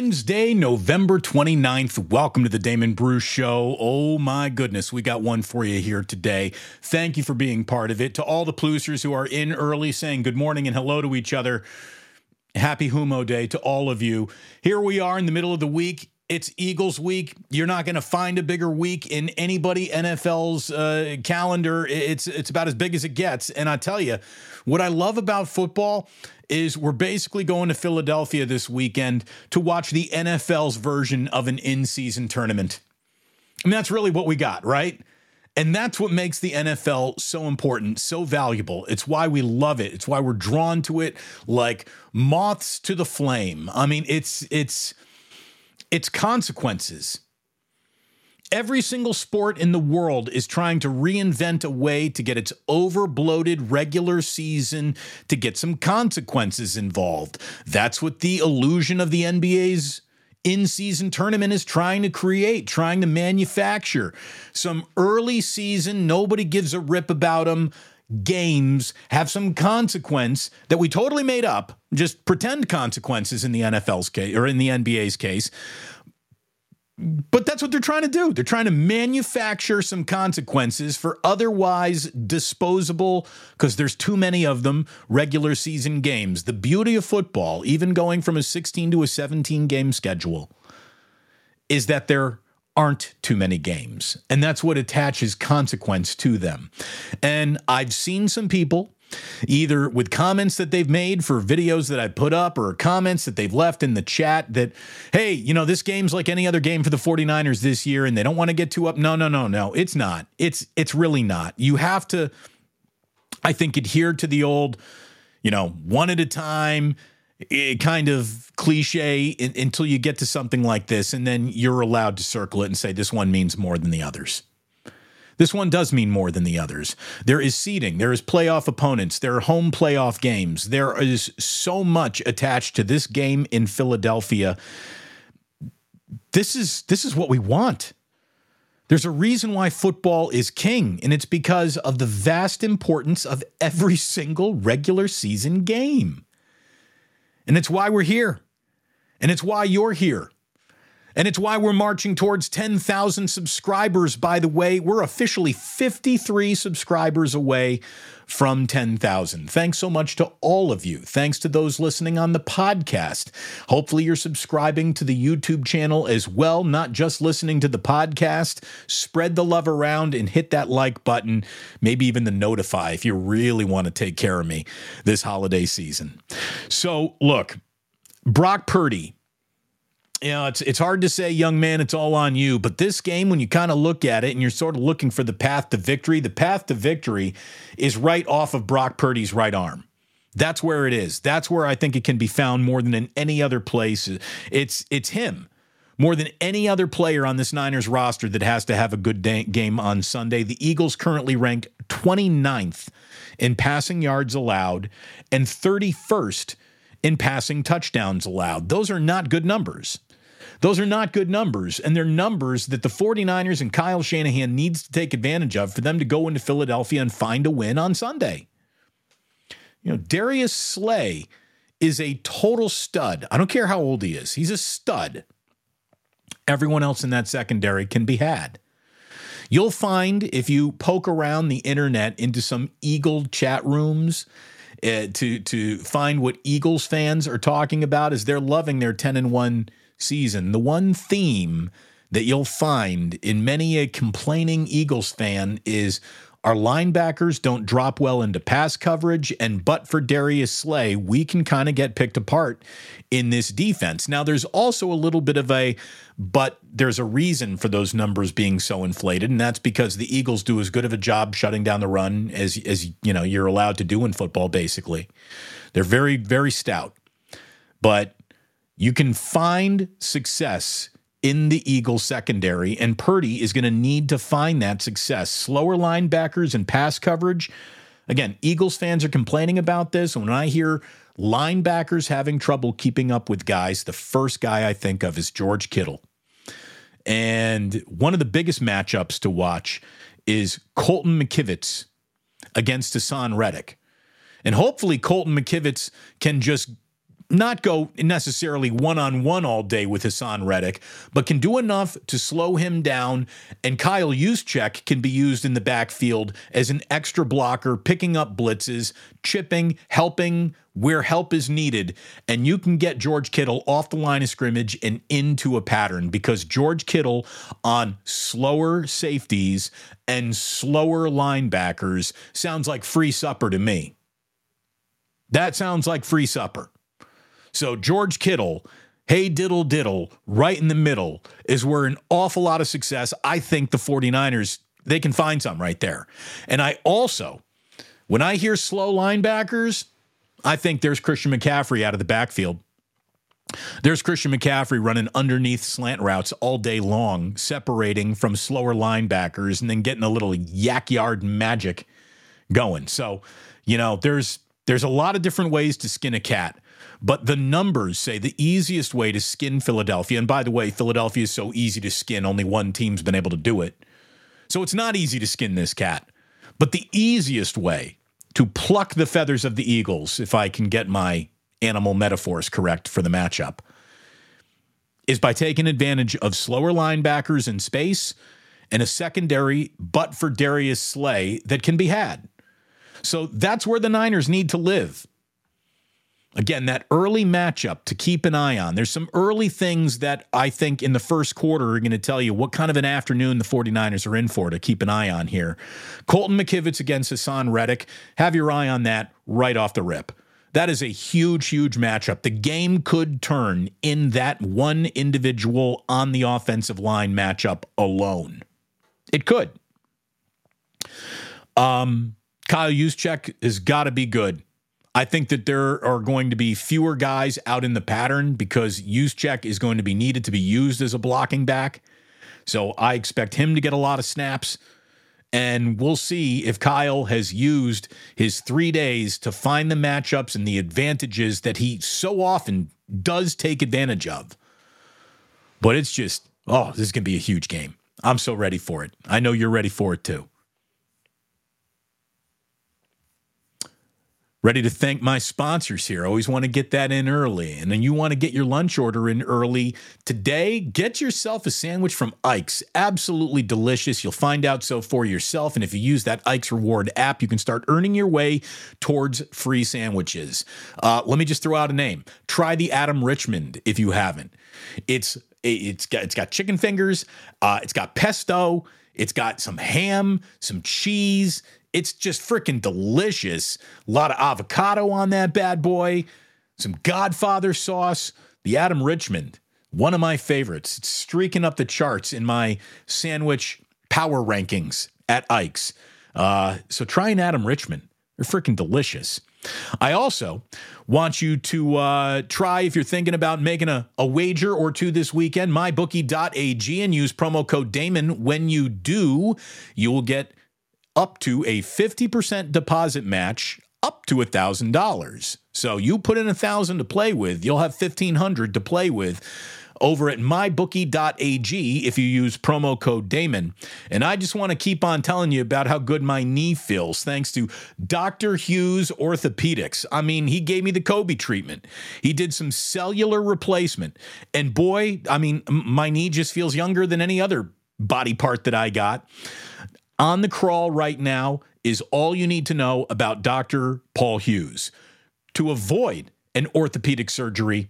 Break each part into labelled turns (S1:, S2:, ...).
S1: Wednesday, November 29th. Welcome to the Damon Bruce Show. Oh my goodness, we got one for you here today. Thank you for being part of it. To all the Plusers who are in early saying good morning and hello to each other, happy Humo Day to all of you. Here we are in the middle of the week. It's Eagles week. You're not going to find a bigger week in anybody NFL's uh, calendar. It's it's about as big as it gets. And I tell you, what I love about football is we're basically going to Philadelphia this weekend to watch the NFL's version of an in season tournament. I mean, that's really what we got, right? And that's what makes the NFL so important, so valuable. It's why we love it. It's why we're drawn to it like moths to the flame. I mean, it's it's it's consequences. Every single sport in the world is trying to reinvent a way to get its overbloated regular season to get some consequences involved. That's what the illusion of the NBA's in season tournament is trying to create, trying to manufacture. Some early season, nobody gives a rip about them games have some consequence that we totally made up, just pretend consequences in the NFL's case or in the NBA's case, but that's what they're trying to do. They're trying to manufacture some consequences for otherwise disposable, because there's too many of them, regular season games. The beauty of football, even going from a 16 to a 17 game schedule, is that there aren't too many games. And that's what attaches consequence to them. And I've seen some people either with comments that they've made for videos that I put up or comments that they've left in the chat that, hey, you know, this game's like any other game for the 49ers this year and they don't want to get too up. No, no, no, no. It's not. It's it's really not. You have to, I think, adhere to the old, you know, one at a time eh, kind of cliche in, until you get to something like this and then you're allowed to circle it and say this one means more than the others. This one does mean more than the others. There is seeding, there is playoff opponents, there are home playoff games. There is so much attached to this game in Philadelphia. This is this is what we want. There's a reason why football is king, and it's because of the vast importance of every single regular season game. And it's why we're here. And it's why you're here. And it's why we're marching towards 10,000 subscribers. By the way, we're officially 53 subscribers away from 10,000. Thanks so much to all of you. Thanks to those listening on the podcast. Hopefully, you're subscribing to the YouTube channel as well, not just listening to the podcast. Spread the love around and hit that like button, maybe even the notify if you really want to take care of me this holiday season. So, look, Brock Purdy you know, it's it's hard to say, young man, it's all on you. But this game, when you kind of look at it and you're sort of looking for the path to victory, the path to victory is right off of Brock Purdy's right arm. That's where it is. That's where I think it can be found more than in any other place. It's it's him more than any other player on this Niners roster that has to have a good day, game on Sunday. The Eagles currently rank 29th in passing yards allowed and 31st in passing touchdowns allowed. Those are not good numbers. Those are not good numbers, and they're numbers that the 49ers and Kyle Shanahan needs to take advantage of for them to go into Philadelphia and find a win on Sunday. You know, Darius Slay is a total stud. I don't care how old he is. He's a stud. Everyone else in that secondary can be had. You'll find if you poke around the internet into some Eagle chat rooms uh, to to find what Eagles fans are talking about is they're loving their 10 and 1 season, the one theme that you'll find in many a complaining Eagles fan is our linebackers don't drop well into pass coverage, and but for Darius Slay, we can kind of get picked apart in this defense. Now, there's also a little bit of a, but there's a reason for those numbers being so inflated, and that's because the Eagles do as good of a job shutting down the run as as you know you're allowed to do in football. Basically, they're very very stout, but you can find success in the Eagles secondary, and Purdy is going to need to find that success. Slower linebackers and pass coverage. Again, Eagles fans are complaining about this. And when I hear linebackers having trouble keeping up with guys, the first guy I think of is George Kittle. And one of the biggest matchups to watch is Colton McKivitz against Haason Reddick. And hopefully, Colton McKivitz can just not go necessarily one on one all day with Haason Reddick, but can do enough to slow him down. And Kyle Juszczyk can be used in the backfield as an extra blocker, picking up blitzes, chipping, helping where help is needed. And you can get George Kittle off the line of scrimmage and into a pattern because George Kittle on slower safeties and slower linebackers sounds like free supper to me. That sounds like free supper. So George Kittle, hey diddle diddle, right in the middle is where an awful lot of success. I think the 49ers, they can find some right there. And I also, when I hear slow linebackers, I think there's Christian McCaffrey out of the backfield. There's Christian McCaffrey running underneath slant routes all day long, separating from slower linebackers and then getting a little YAC yard magic going. So, you know, there's there's a lot of different ways to skin a cat. But the numbers say the easiest way to skin Philadelphia, and by the way, Philadelphia is so easy to skin, only one team's been able to do it. So it's not easy to skin this cat. But the easiest way to pluck the feathers of the Eagles, if I can get my animal metaphors correct for the matchup, is by taking advantage of slower linebackers in space and a secondary, but for Darius Slay, that can be had. So that's where the Niners need to live. Again, that early matchup to keep an eye on. There's some early things that I think in the first quarter are going to tell you what kind of an afternoon the 49ers are in for to keep an eye on here. Colton McKivitz against Haason Reddick. Have your eye on that right off the rip. That is a huge, huge matchup. The game could turn in that one individual on the offensive line matchup alone. It could. Um, Kyle Juszczyk has got to be good. I think that there are going to be fewer guys out in the pattern because Juszczyk is going to be needed to be used as a blocking back. So I expect him to get a lot of snaps. And we'll see if Kyle has used his three days to find the matchups and the advantages that he so often does take advantage of. But it's just, oh, this is going to be a huge game. I'm so ready for it. I know you're ready for it too. Ready to thank my sponsors here. Always want to get that in early. And then you want to get your lunch order in early. Today, get yourself a sandwich from Ike's. Absolutely delicious. You'll find out so for yourself. And if you use that Ike's Reward app, you can start earning your way towards free sandwiches. Uh, let me just throw out a name. Try the Adam Richman if you haven't. It's it's got it's got chicken fingers, uh, it's got pesto, it's got some ham, some cheese, it's just freaking delicious. A lot of avocado on that bad boy, some Godfather sauce. The Adam Richman, one of my favorites. It's streaking up the charts in my sandwich power rankings at Ike's. Uh, so try an Adam Richman. They're freaking delicious. I also want you to uh, try, if you're thinking about making a, a wager or two this weekend, mybookie.ag and use promo code Damon. When you do, you will get up to a 50% deposit match up to $1,000. So you put in a 1000 to play with, you'll have 1500 to play with over at mybookie.ag if you use promo code Damon. And I just want to keep on telling you about how good my knee feels thanks to Dr. Hughes Orthopedics. I mean, he gave me the Kobe treatment. He did some cellular replacement. And boy, I mean, my knee just feels younger than any other body part that I got. On the crawl right now is all you need to know about Dr. Paul Hughes. To avoid an orthopedic surgery,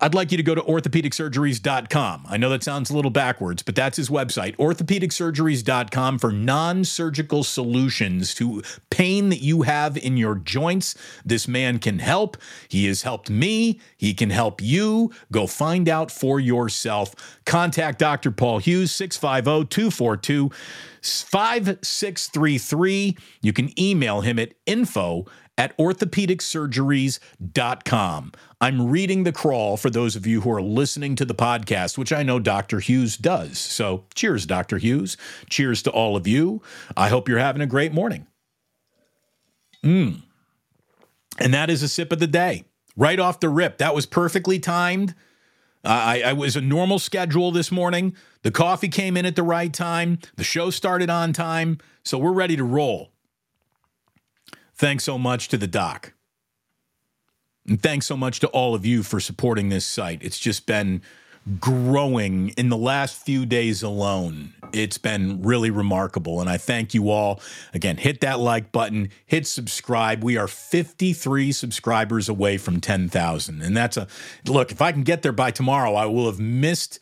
S1: I'd like you to go to orthopedicsurgeries.com. I know that sounds a little backwards, but that's his website, orthopedicsurgeries.com for non surgical solutions to pain that you have in your joints. This man can help. He has helped me. He can help you. Go find out for yourself. Contact Dr. Paul Hughes, 650 242 5633. You can email him at info at orthopedicsurgeries.com. I'm reading the crawl for those of you who are listening to the podcast, which I know Dr. Hughes does. So cheers, Dr. Hughes. Cheers to all of you. I hope you're having a great morning. Mm. And that is a sip of the day, right off the rip. That was perfectly timed. I, I was a normal schedule this morning. The coffee came in at the right time. The show started on time. So we're ready to roll. Thanks so much to the doc. And thanks so much to all of you for supporting this site. It's just been growing in the last few days alone. It's been really remarkable. And I thank you all. Again, hit that like button, hit subscribe. We are 53 subscribers away from 10,000. And that's a look, if I can get there by tomorrow, I will have missed.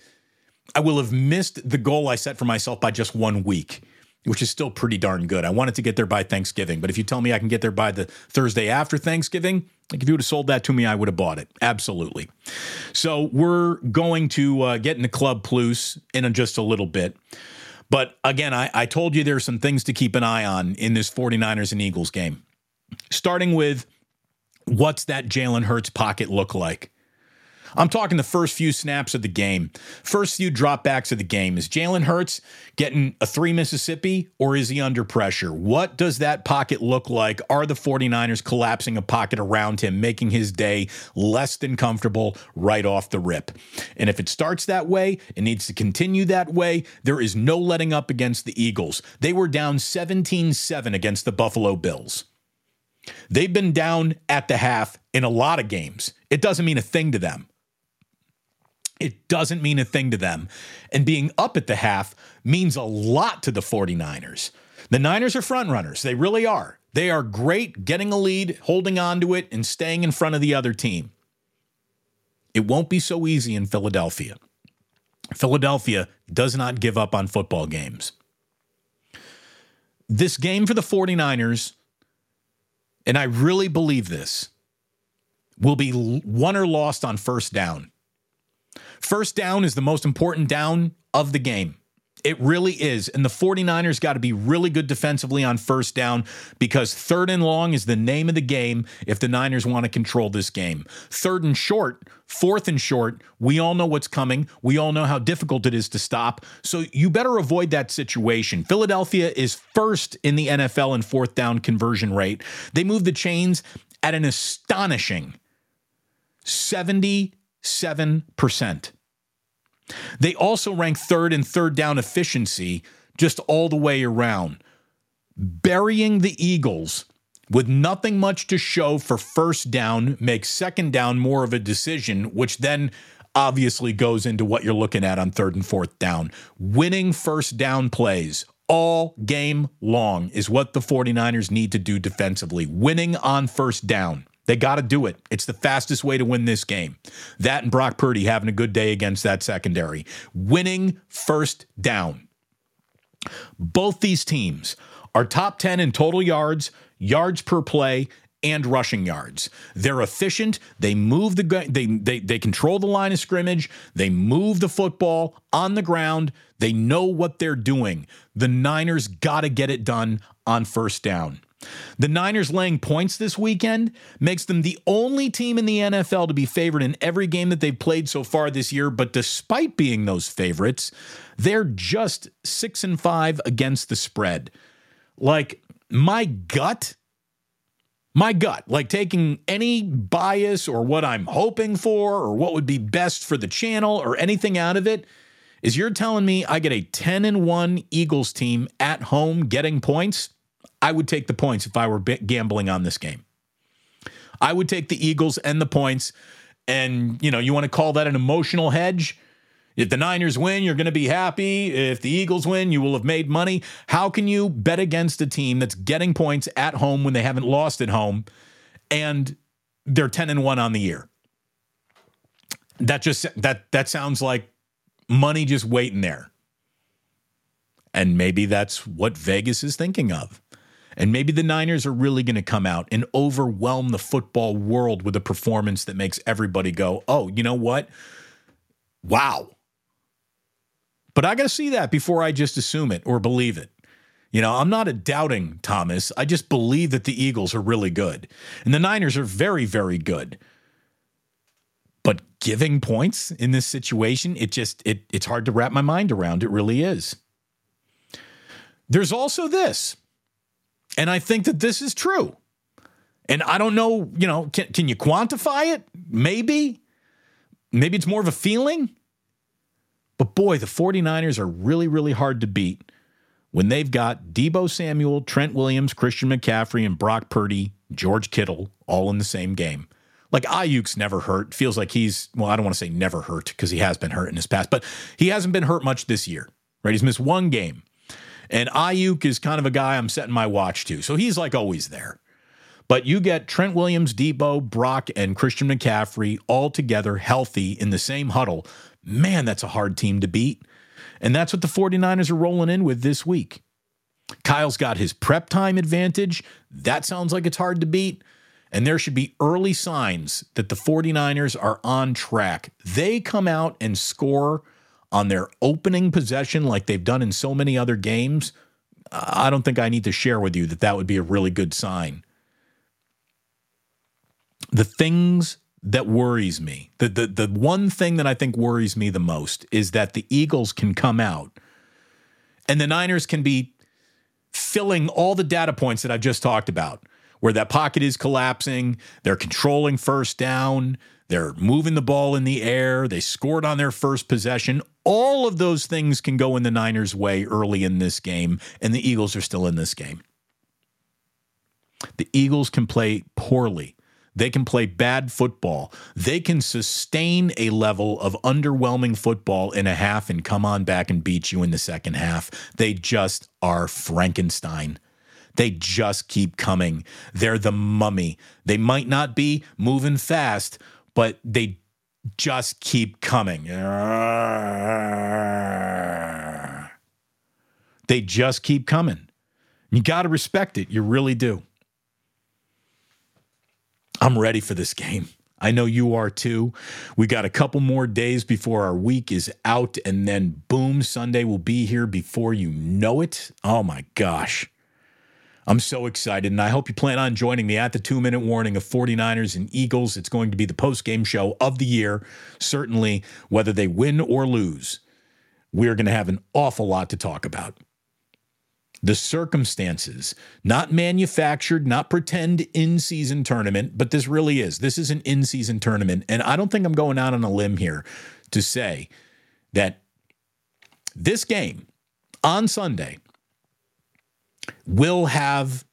S1: I will have missed the goal I set for myself by just one week which is still pretty darn good. I wanted to get there by Thanksgiving, but if you tell me I can get there by the Thursday after Thanksgiving, like if you would have sold that to me, I would have bought it. Absolutely. So we're going to uh, get into Club Plus in just a little bit. But again, I, I told you there's some things to keep an eye on in this 49ers and Eagles game. Starting with what's that Jalen Hurts pocket look like? I'm talking the first few snaps of the game, first few dropbacks of the game. Is Jalen Hurts getting a three Mississippi or is he under pressure? What does that pocket look like? Are the 49ers collapsing a pocket around him, making his day less than comfortable right off the rip? And if it starts that way, it needs to continue that way. There is no letting up against the Eagles. They were down 17 7 against the Buffalo Bills. They've been down at the half in a lot of games. It doesn't mean a thing to them it doesn't mean a thing to them. And being up at the half means a lot to the 49ers. The Niners are front runners. They really are. They are great getting a lead, holding on to it, and staying in front of the other team. It won't be so easy in Philadelphia. Philadelphia does not give up on football games. This game for the 49ers, and I really believe this, will be won or lost on first down. First down is the most important down of the game. It really is. And the 49ers got to be really good defensively on first down because third and long is the name of the game if the Niners want to control this game. Third and short, fourth and short, we all know what's coming. We all know how difficult it is to stop. So you better avoid that situation. Philadelphia is first in the NFL in fourth down conversion rate. They move the chains at an astonishing 70 7%. They also rank third in third down efficiency just all the way around. Burying the Eagles with nothing much to show for first down makes second down more of a decision, which then obviously goes into what you're looking at on third and fourth down. Winning first down plays all game long is what the 49ers need to do defensively. Winning on first down. They got to do it. It's the fastest way to win this game. That and Brock Purdy having a good day against that secondary. Winning first down. Both these teams are top 10 in total yards, yards per play, and rushing yards. They're efficient. They move the they they they control the line of scrimmage. They move the football on the ground. They know what they're doing. The Niners got to get it done on first down. The Niners laying points this weekend makes them the only team in the NFL to be favored in every game that they've played so far this year. But despite being those favorites, they're just six and five against the spread. Like, my gut, my gut, like taking any bias or what I'm hoping for or what would be best for the channel or anything out of it, is you're telling me I get a 10 and 1 Eagles team at home getting points? I would take the points if I were gambling on this game. I would take the Eagles and the points. And, you know, you want to call that an emotional hedge? If the Niners win, you're going to be happy. If the Eagles win, you will have made money. How can you bet against a team that's getting points at home when they haven't lost at home and they're 10 and 1 on the year? That just that that sounds like money just waiting there. And maybe that's what Vegas is thinking of. And maybe the Niners are really going to come out and overwhelm the football world with a performance that makes everybody go, oh, you know what? Wow. But I got to see that before I just assume it or believe it. You know, I'm not a doubting Thomas. I just believe that the Eagles are really good. And the Niners are very, very good. But giving points in this situation, it just it it's hard to wrap my mind around. It really is. There's also this. And I think that this is true. And I don't know, you know, can, can you quantify it? Maybe. Maybe it's more of a feeling. But boy, the 49ers are really, really hard to beat when they've got Deebo Samuel, Trent Williams, Christian McCaffrey, and Brock Purdy, George Kittle all in the same game. Like Aiyuk's never hurt. Feels like he's, well, I don't want to say never hurt because he has been hurt in his past, but he hasn't been hurt much this year, right? He's missed one game. And Aiyuk is kind of a guy I'm setting my watch to. So he's like always there. But you get Trent Williams, Deebo, Brock, and Christian McCaffrey all together healthy in the same huddle. Man, that's a hard team to beat. And that's what the 49ers are rolling in with this week. Kyle's got his prep time advantage. That sounds like it's hard to beat. And there should be early signs that the 49ers are on track. They come out and score on their opening possession like they've done in so many other games. I don't think I need to share with you that that would be a really good sign. The things that worries me, the, the, the one thing that I think worries me the most is that the Eagles can come out and the Niners can be filling all the data points that I've just talked about, where that pocket is collapsing, they're controlling first down, they're moving the ball in the air, they scored on their first possession. All of those things can go in the Niners' way early in this game, and the Eagles are still in this game. The Eagles can play poorly. They can play bad football. They can sustain a level of underwhelming football in a half and come on back and beat you in the second half. They just are Frankenstein. They just keep coming. They're the mummy. They might not be moving fast, but they just keep coming. They just keep coming. You got to respect it. You really do. I'm ready for this game. I know you are too. We got a couple more days before our week is out, and then boom, Sunday will be here before you know it. Oh my gosh. I'm so excited, and I hope you plan on joining me at the two minute warning of 49ers and Eagles. It's going to be the post game show of the year. Certainly, whether they win or lose, we're going to have an awful lot to talk about the circumstances, not manufactured, not pretend in season tournament, but this really is. This is an in season tournament. And I don't think I'm going out on a limb here to say that this game on Sunday will have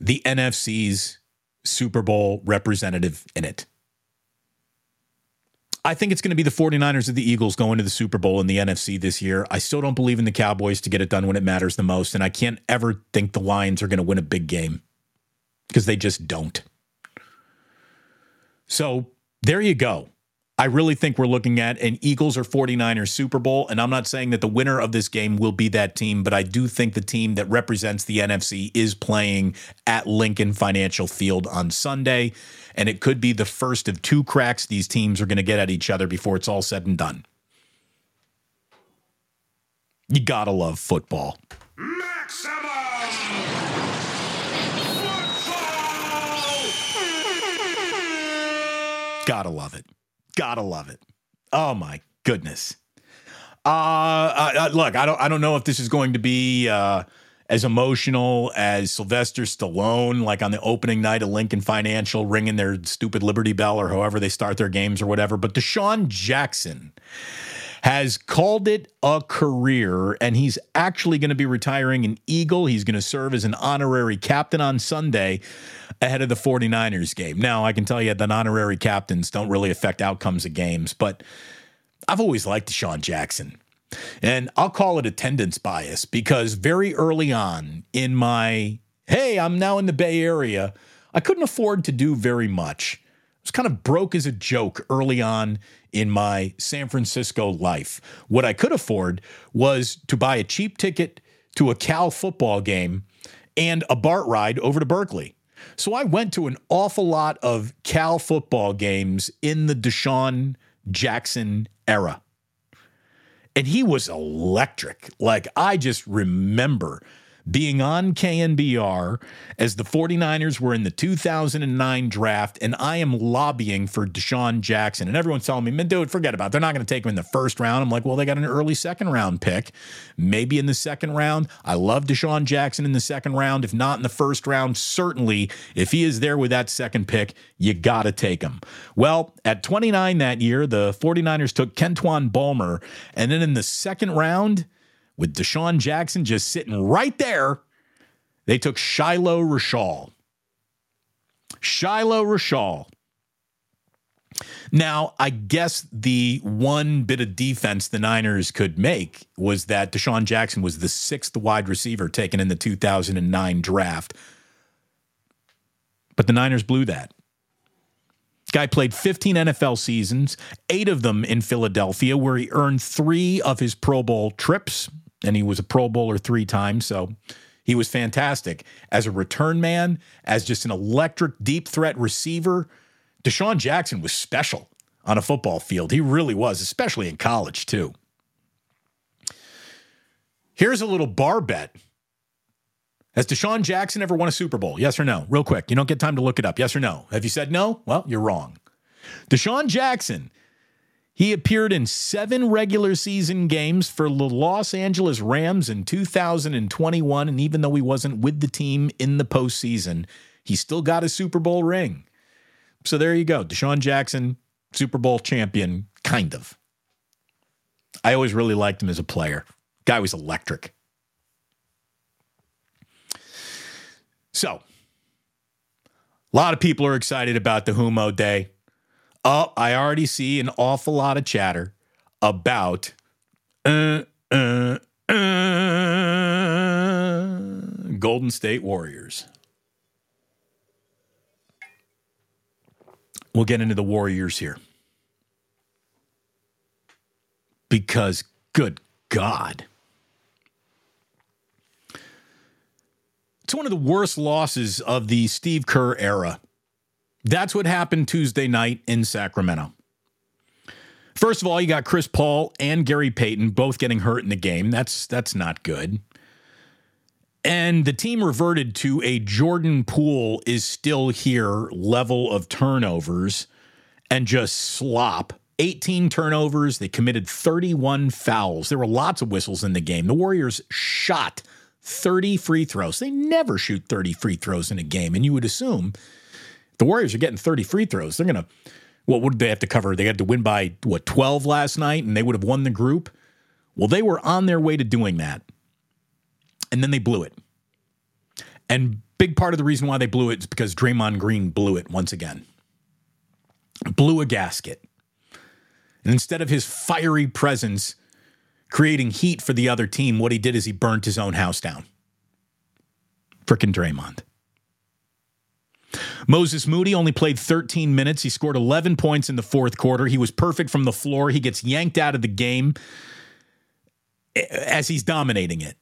S1: the NFC's Super Bowl representative in it. I think it's going to be the 49ers of the Eagles going to the Super Bowl in the NFC this year. I still don't believe in the Cowboys to get it done when it matters the most. And I can't ever think the Lions are going to win a big game because they just don't. So there you go. I really think we're looking at an Eagles or 49ers Super Bowl. And I'm not saying that the winner of this game will be that team, but I do think the team that represents the NFC is playing at Lincoln Financial Field on Sunday. And it could be the first of two cracks these teams are going to get at each other before it's all said and done. You got to love football. Maximum! Gotta love it. Gotta love it. Oh my goodness. Uh, look, I don't, I don't know if this is going to be uh, as emotional as Sylvester Stallone, like on the opening night of Lincoln Financial, ringing their stupid Liberty Bell or however they start their games or whatever. But DeSean Jackson has called it a career, and he's actually going to be retiring an Eagle. He's going to serve as an honorary captain on Sunday ahead of the 49ers game. Now, I can tell you that honorary captains don't really affect outcomes of games, but I've always liked DeSean Jackson. And I'll call it attendance bias because very early on in my, hey, I'm now in the Bay Area, I couldn't afford to do very much. Was kind of broke as a joke early on in my San Francisco life. What I could afford was to buy a cheap ticket to a Cal football game and a BART ride over to Berkeley. So I went to an awful lot of Cal football games in the DeSean Jackson era. And he was electric. Like I just remember being on KNBR as the 49ers were in the 2009 draft, and I am lobbying for DeSean Jackson. And everyone's telling me, dude, forget about it. They're not going to take him in the first round. I'm like, well, they got an early second round pick. Maybe in the second round. I love DeSean Jackson in the second round. If not in the first round, certainly if he is there with that second pick, you got to take him. Well, at 29 that year, the 49ers took Kentwan Balmer. And then in the second round, with DeSean Jackson just sitting right there, they took Chilo Rachal. Chilo Rachal Now, I guess the one bit of defense the Niners could make was that DeSean Jackson was the sixth wide receiver taken in the 2009 draft. But the Niners blew that. Guy played 15 NFL seasons, eight of them in Philadelphia, where he earned three of his Pro Bowl trips, and he was a Pro Bowler three times. So he was fantastic as a return man, as just an electric deep threat receiver. DeSean Jackson was special on a football field. He really was, especially in college, too. Here's a little bar bet. Has DeSean Jackson ever won a Super Bowl? Yes or no? Real quick. You don't get time to look it up. Yes or no? Have you said no? Well, you're wrong. DeSean Jackson, he appeared in seven regular season games for the Los Angeles Rams in 2021. And even though he wasn't with the team in the postseason, he still got a Super Bowl ring. So there you go. DeSean Jackson, Super Bowl champion, kind of. I always really liked him as a player. Guy was electric. So, a lot of people are excited about the Humo Day. Oh, I already see an awful lot of chatter about uh, uh, uh, Golden State Warriors. We'll get into the Warriors here. Because, good God. It's one of the worst losses of the Steve Kerr era. That's what happened Tuesday night in Sacramento. First of all, you got Chris Paul and Gary Payton both getting hurt in the game. That's that's not good. And the team reverted to a Jordan Poole is still here level of turnovers and just slop. 18 turnovers. They committed 31 fouls. There were lots of whistles in the game. The Warriors shot 30 free throws. They never shoot 30 free throws in a game. And you would assume the Warriors are getting 30 free throws. They're going to, what would they have to cover? They had to win by, what, 12 last night and they would have won the group? Well, they were on their way to doing that. And then they blew it. And big part of the reason why they blew it is because Draymond Green blew it once again. Blew a gasket. And instead of his fiery presence, creating heat for the other team, what he did is he burnt his own house down. Frickin' Draymond. Moses Moody only played 13 minutes. He scored 11 points in the fourth quarter. He was perfect from the floor. He gets yanked out of the game as he's dominating it,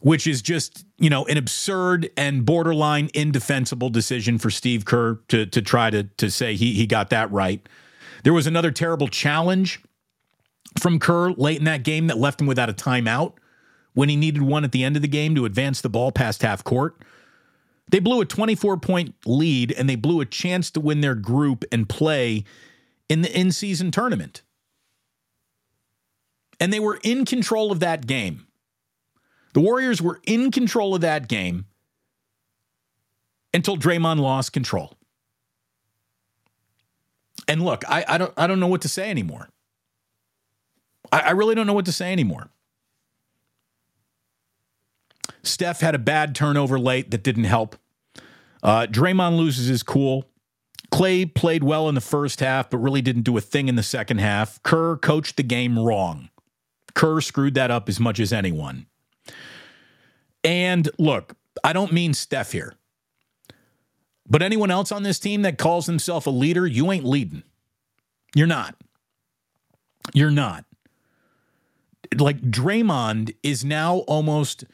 S1: which is just, you know, an absurd and borderline indefensible decision for Steve Kerr to, to try to, to say he, he got that right. There was another terrible challenge from Kerr late in that game that left him without a timeout when he needed one at the end of the game to advance the ball past half court. They blew a 24 point lead and they blew a chance to win their group and play in the in season tournament. And they were in control of that game. The Warriors were in control of that game until Draymond lost control. And look, I, I don't I don't know what to say anymore. I, I really don't know what to say anymore. Steph had a bad turnover late that didn't help. Uh, Draymond loses his cool. Clay played well in the first half, but really didn't do a thing in the second half. Kerr coached the game wrong. Kerr screwed that up as much as anyone. And look, I don't mean Steph here, but anyone else on this team that calls himself a leader, you ain't leading. You're not. You're not like Draymond is now almost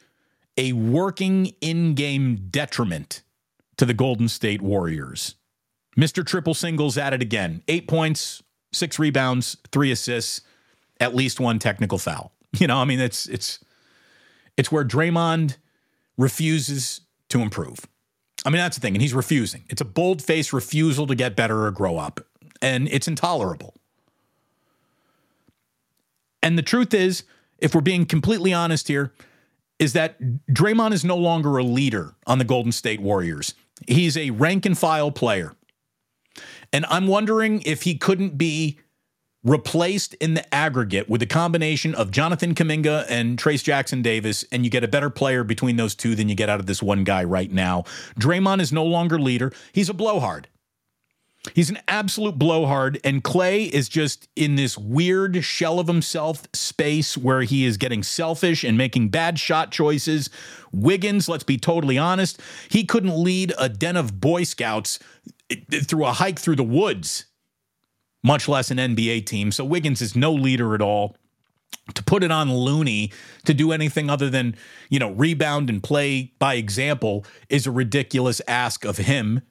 S1: a working in-game detriment to the Golden State Warriors. Mr. Triple Singles at it again. 8 points, 6 rebounds, 3 assists, at least one technical foul. You know, I mean it's it's it's where Draymond refuses to improve. I mean that's the thing and he's refusing. It's a bold-faced refusal to get better or grow up and it's intolerable. And the truth is, if we're being completely honest here, is that Draymond is no longer a leader on the Golden State Warriors. He's a rank and file player. And I'm wondering if he couldn't be replaced in the aggregate with a combination of Jonathan Kuminga and Trayce Jackson-Davis, and you get a better player between those two than you get out of this one guy right now. Draymond is no longer leader. He's a blowhard. He's an absolute blowhard, and Clay is just in this weird shell of himself space where he is getting selfish and making bad shot choices. Wiggins, let's be totally honest, he couldn't lead a den of Boy Scouts eh, eh, through a hike through the woods, much less an NBA team. So Wiggins is no leader at all. To put it on Looney to do anything other than, you know, rebound and play by example is a ridiculous ask of him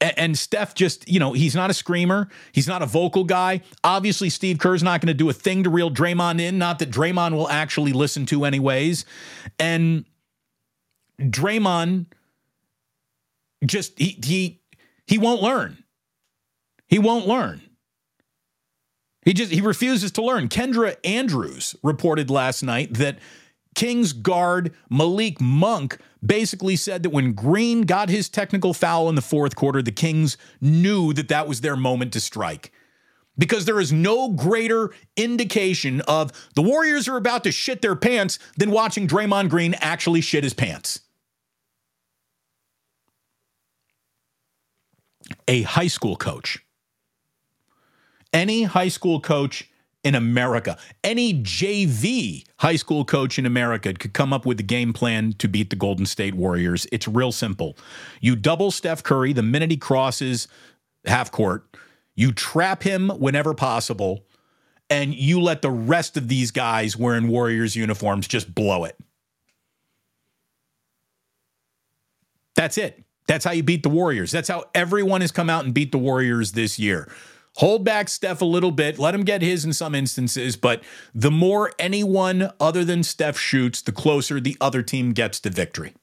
S1: and Steph just, you know, he's not a screamer. He's not a vocal guy. Obviously, Steve Kerr's not going to do a thing to reel Draymond in, not that Draymond will actually listen to, anyways. And Draymond just, he, he, he won't learn. He won't learn. He just, he refuses to learn. Kendra Andrews reported last night that Kings guard Malik Monk basically said that when Green got his technical foul in the fourth quarter, the Kings knew that that was their moment to strike. Because there is no greater indication of the Warriors are about to shit their pants than watching Draymond Green actually shit his pants. A high school coach. Any high school coach in America. Any JV high school coach in America could come up with the game plan to beat the Golden State Warriors. It's real simple. You double Steph Curry the minute he crosses half court, you trap him whenever possible, and you let the rest of these guys wearing Warriors uniforms just blow it. That's it. That's how you beat the Warriors. That's how everyone has come out and beat the Warriors this year. Hold back Steph a little bit, let him get his in some instances, but the more anyone other than Steph shoots, the closer the other team gets to victory.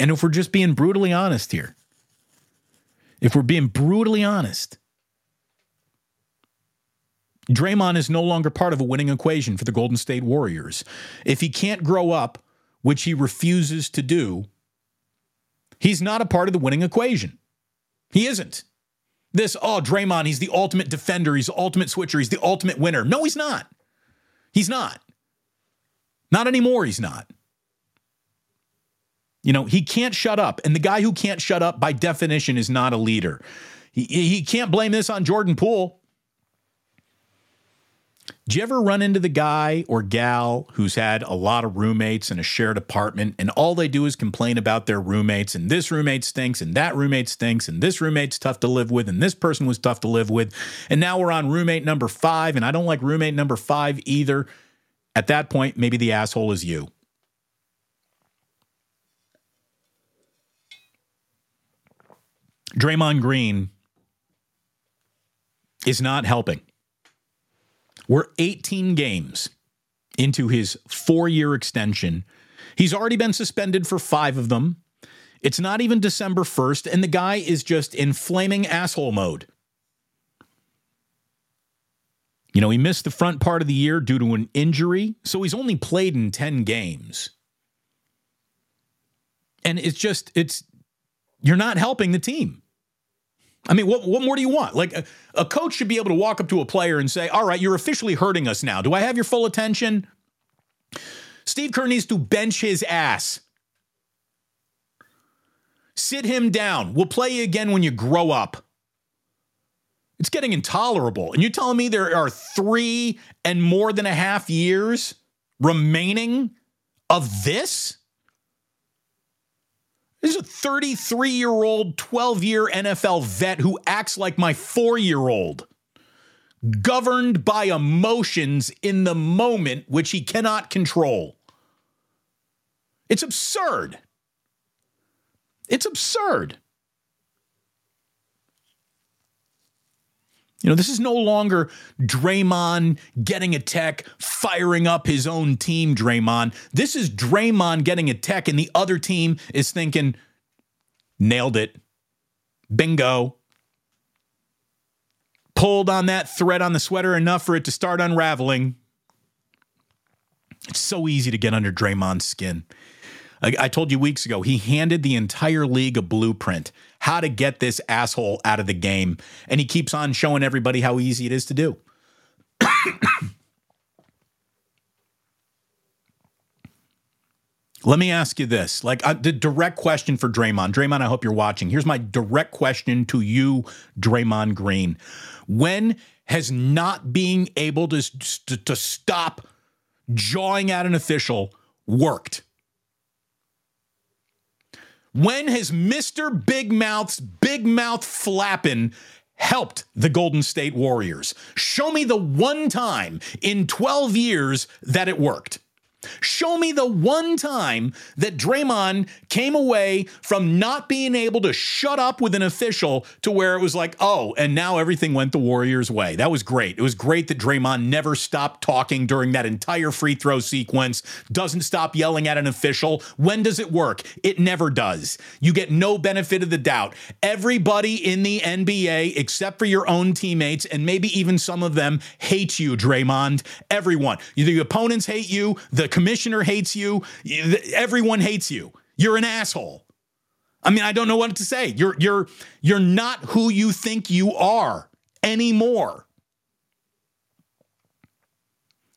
S1: And if we're just being brutally honest here, if we're being brutally honest, Draymond is no longer part of a winning equation for the Golden State Warriors. If he can't grow up, which he refuses to do, He's not a part of the winning equation. He isn't. This, oh, Draymond, he's the ultimate defender. He's the ultimate switcher. He's the ultimate winner. No, he's not. He's not. Not anymore, he's not. You know, he can't shut up. And the guy who can't shut up, by definition, is not a leader. He, he can't blame this on Jordan Poole. Do you ever run into the guy or gal who's had a lot of roommates in a shared apartment and all they do is complain about their roommates and this roommate stinks and that roommate stinks and this roommate's tough to live with and this person was tough to live with and now we're on roommate number 5 and I don't like roommate number 5 either. At that point, maybe the asshole is you. Draymond Green is not helping. We're 18 games into his four year extension. He's already been suspended for five of them. It's not even December 1st, and the guy is just in flaming asshole mode. You know, he missed the front part of the year due to an injury, so he's only played in 10 games. And it's just, it's, you're not helping the team. I mean, what, what more do you want? Like a, a, coach should be able to walk up to a player and say, All right, you're officially hurting us now. Do I have your full attention? Steve Kerr needs to bench his ass. Sit him down. We'll play you again when you grow up. It's getting intolerable. And you're telling me there are three and more than a half years remaining of this? This is a 33 year old, 12 year NFL vet who acts like my four year old, governed by emotions in the moment which he cannot control. It's absurd. It's absurd. You know, this is no longer Draymond getting a tech, firing up his own team, Draymond. This is Draymond getting a tech, and the other team is thinking, nailed it. Bingo. Pulled on that thread on the sweater enough for it to start unraveling. It's so easy to get under Draymond's skin. I, told you weeks ago, he handed the entire league a blueprint how to get this asshole out of the game. And he keeps on showing everybody how easy it is to do. Let me ask you this like uh, the direct question for Draymond. Draymond, I hope you're watching. Here's my direct question to you, Draymond Green. When has not being able to, to, to stop jawing at an official worked? When has Mr. Big Mouth's big mouth flapping helped the Golden State Warriors? Show me the one time in 12 years that it worked. Show me the one time that Draymond came away from not being able to shut up with an official to where it was like, oh, and now everything went the Warriors' way. That was great. It was great that Draymond never stopped talking during that entire free throw sequence, doesn't stop yelling at an official. When does it work? It never does. You get no benefit of the doubt. Everybody in the NBA, except for your own teammates, and maybe even some of them, hate you, Draymond. Everyone. The opponents hate you. The commissioner hates you. Everyone hates you. You're an asshole. I mean, I don't know what to say. You're you're you're not who you think you are anymore.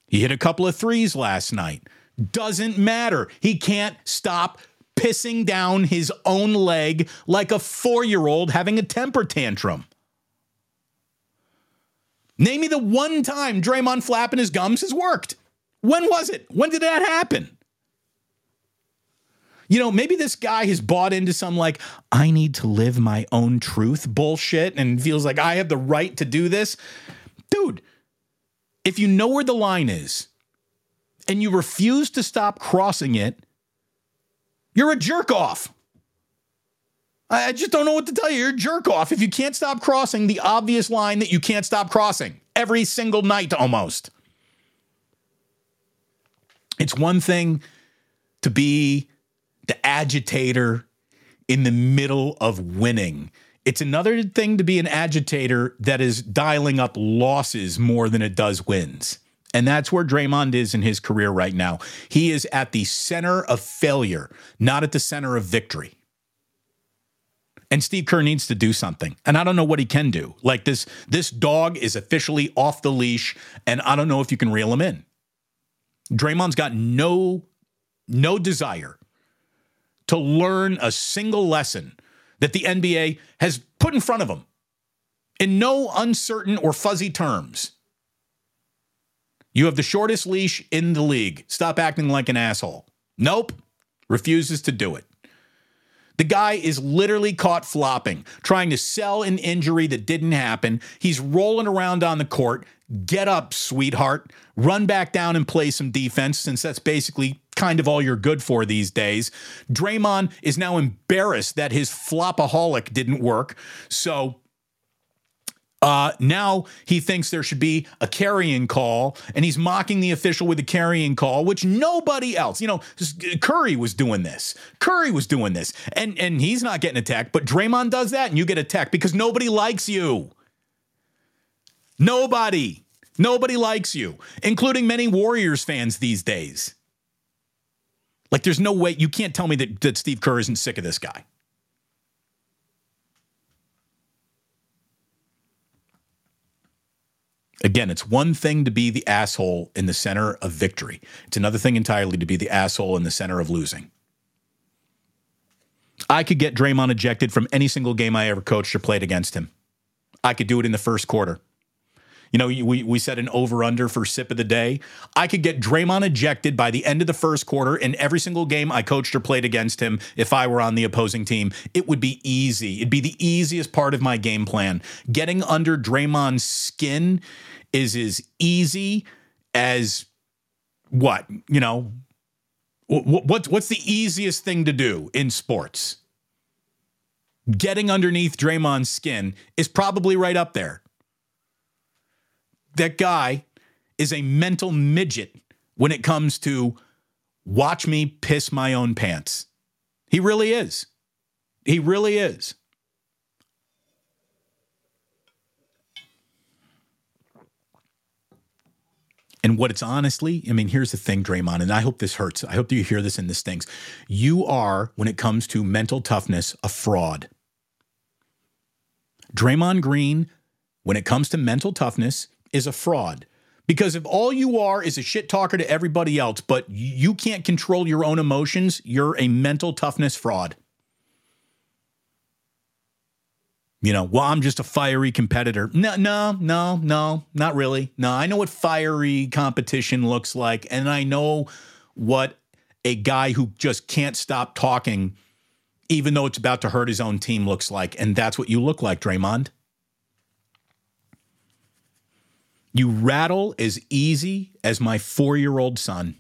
S1: He hit a couple of threes last night. Doesn't matter. He can't stop pissing down his own leg like a four year old having a temper tantrum. Name me the one time Draymond flapping his gums has worked. When was it? When did that happen? You know, maybe this guy has bought into some like, I need to live my own truth bullshit and feels like I have the right to do this. Dude, if you know where the line is and you refuse to stop crossing it, you're a jerk off. I just don't know what to tell you. You're a jerk off if you can't stop crossing the obvious line that you can't stop crossing every single night almost. It's one thing to be the agitator in the middle of winning. It's another thing to be an agitator that is dialing up losses more than it does wins. And that's where Draymond is in his career right now. He is at the center of failure, not at the center of victory. And Steve Kerr needs to do something. And I don't know what he can do. Like this this dog is officially off the leash and I don't know if you can reel him in. Draymond's got no no desire to learn a single lesson that the NBA has put in front of him in no uncertain or fuzzy terms. You have the shortest leash in the league. Stop acting like an asshole. Nope. Refuses to do it. The guy is literally caught flopping, trying to sell an injury that didn't happen. He's rolling around on the court. Get up, sweetheart. Run back down and play some defense, since that's basically kind of all you're good for these days. Draymond is now embarrassed that his flopaholic didn't work. So uh, now he thinks there should be a carrying call, and he's mocking the official with a carrying call, which nobody else, you know, Curry was doing this. Curry was doing this, and and he's not getting attacked, but Draymond does that, and you get attacked because nobody likes you. Nobody, nobody likes you, including many Warriors fans these days. Like, there's no way you can't tell me that, that Steve Kerr isn't sick of this guy. Again, it's one thing to be the asshole in the center of victory. It's another thing entirely to be the asshole in the center of losing. I could get Draymond ejected from any single game I ever coached or played against him. I could do it in the first quarter. You know, we, we set an over under for sip of the day. I could get Draymond ejected by the end of the first quarter in every single game I coached or played against him if I were on the opposing team. It would be easy. It'd be the easiest part of my game plan. Getting under Draymond's skin is as easy as what? You know, what, what's the easiest thing to do in sports? Getting underneath Draymond's skin is probably right up there that guy is a mental midget when it comes to watch me piss my own pants. He really is. He really is. And what it's honestly, I mean, here's the thing, Draymond, and I hope this hurts. I hope you hear this and this stings. You are, when it comes to mental toughness, a fraud. Draymond Green, when it comes to mental toughness, is a fraud Because if all you are is a shit talker to everybody else, but you can't control your own emotions, you're a mental toughness fraud. You know, well, I'm just a fiery competitor. No, no, no, no, not really. No, I know what fiery competition looks like, and I know what a guy who just can't stop talking, even though it's about to hurt his own team, looks like. And that's what you look like, Draymond. You rattle as easy as my four year old son.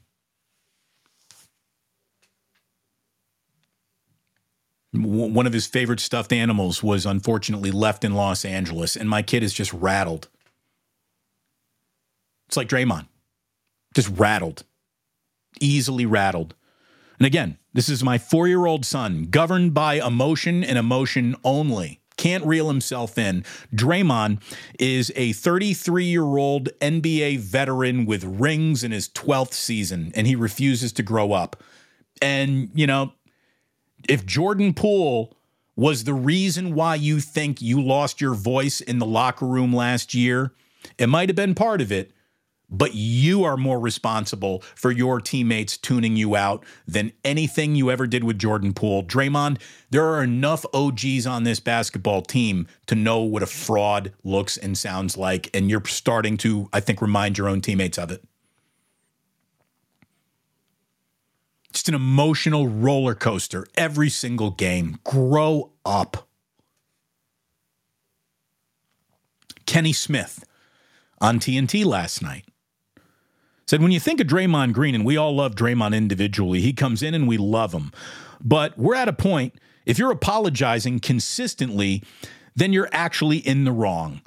S1: One of his favorite stuffed animals was unfortunately left in Los Angeles, and my kid is just rattled. It's like Draymond, just rattled, easily rattled. And again, this is my four year old son, governed by emotion and emotion only. Can't reel himself in. Draymond is a 33 year old NBA veteran with rings in his 12th season, and he refuses to grow up. And, you know, if Jordan Poole was the reason why you think you lost your voice in the locker room last year, it might have been part of it, but you are more responsible for your teammates tuning you out than anything you ever did with Jordan Poole. Draymond, there are enough OGs on this basketball team to know what a fraud looks and sounds like, and you're starting to, I think, remind your own teammates of it. Just an emotional roller coaster every single game. Grow up. Kenny Smith on TNT last night said when you think of Draymond Green, and we all love Draymond individually, he comes in and we love him. But we're at a point, if you're apologizing consistently, then you're actually in the wrong.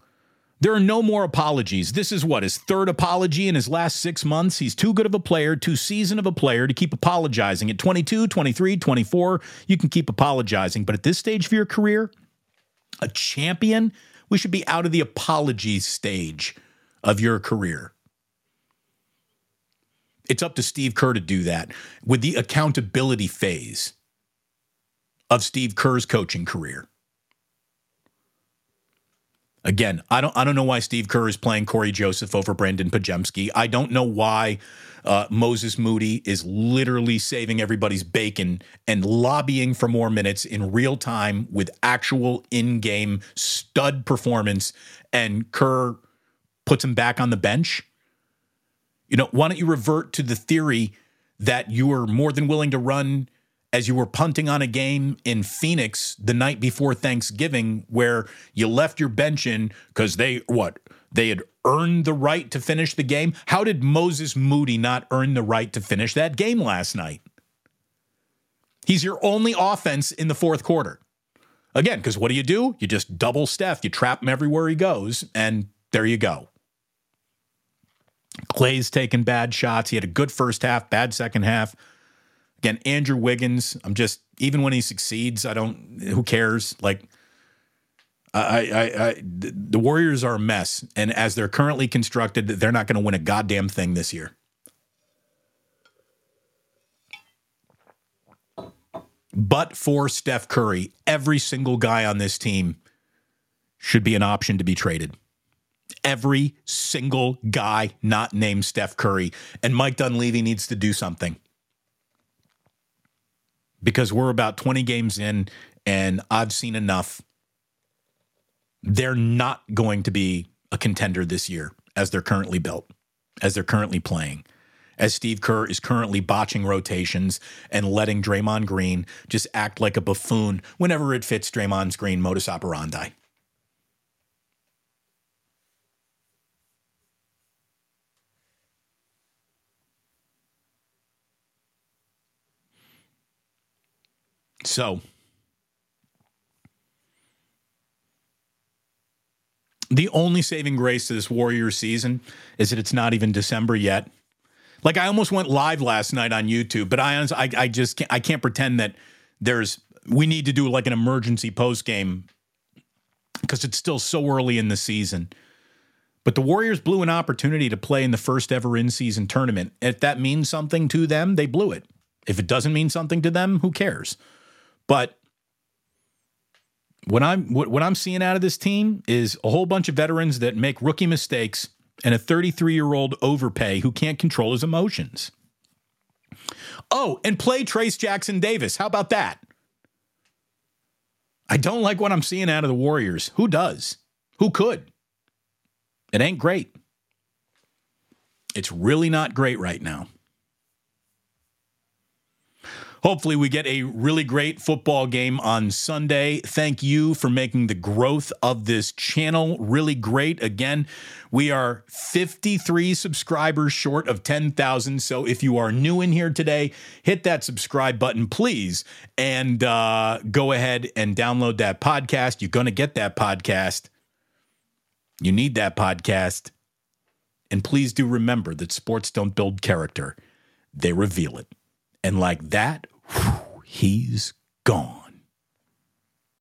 S1: There are no more apologies. This is what his third apology in his last six months. He's too good of a player, too seasoned of a player to keep apologizing. At 22, 23, 24, you can keep apologizing. But at this stage of your career, a champion, we should be out of the apology stage of your career. It's up to Steve Kerr to do that with the accountability phase of Steve Kerr's coaching career. Again, I don't I don't know why Steve Kerr is playing Cory Joseph over Brandon Podziemski. I don't know why uh, Moses Moody is literally saving everybody's bacon and lobbying for more minutes in real time with actual in-game stud performance, and Kerr puts him back on the bench. You know, why don't you revert to the theory that you were more than willing to run as you were punting on a game in Phoenix the night before Thanksgiving, where you left your bench in because they, what, they had earned the right to finish the game? How did Moses Moody not earn the right to finish that game last night? He's your only offense in the fourth quarter. Again, because what do you do? You just double Steph, you trap him everywhere he goes, and there you go. Klay's taking bad shots. He had a good first half, bad second half. Again, Andrew Wiggins, I'm just even when he succeeds, I don't who cares? Like I, I, I the Warriors are a mess, and as they're currently constructed, they're not going to win a goddamn thing this year. But for Steph Curry, every single guy on this team should be an option to be traded every single guy not named Steph Curry. And Mike Dunleavy needs to do something because we're about 20 games in and I've seen enough. They're not going to be a contender this year as they're currently built, as they're currently playing. As Steve Kerr is currently botching rotations and letting Draymond Green just act like a buffoon whenever it fits Draymond's Green modus operandi. So, the only saving grace to this Warriors season is that it's not even December yet. Like I almost went live last night on YouTube, but I I, I just can't, I can't pretend that there's we need to do like an emergency post game because it's still so early in the season. But the Warriors blew an opportunity to play in the first ever in season tournament. If that means something to them, they blew it. If it doesn't mean something to them, who cares? But what I'm what, what I'm seeing out of this team is a whole bunch of veterans that make rookie mistakes and a 33 year old overpay who can't control his emotions. Oh, and play Trayce Jackson-Davis. How about that? I don't like what I'm seeing out of the Warriors. Who does? Who could? It ain't great. It's really not great right now. Hopefully, we get a really great football game on Sunday. Thank you for making the growth of this channel really great. Again, we are 53 subscribers short of 10,000. So if you are new in here today, hit that subscribe button, please, and uh, go ahead and download that podcast. You're going to get that podcast. You need that podcast. And please do remember that sports don't build character, they reveal it. And like that, whew, he's gone.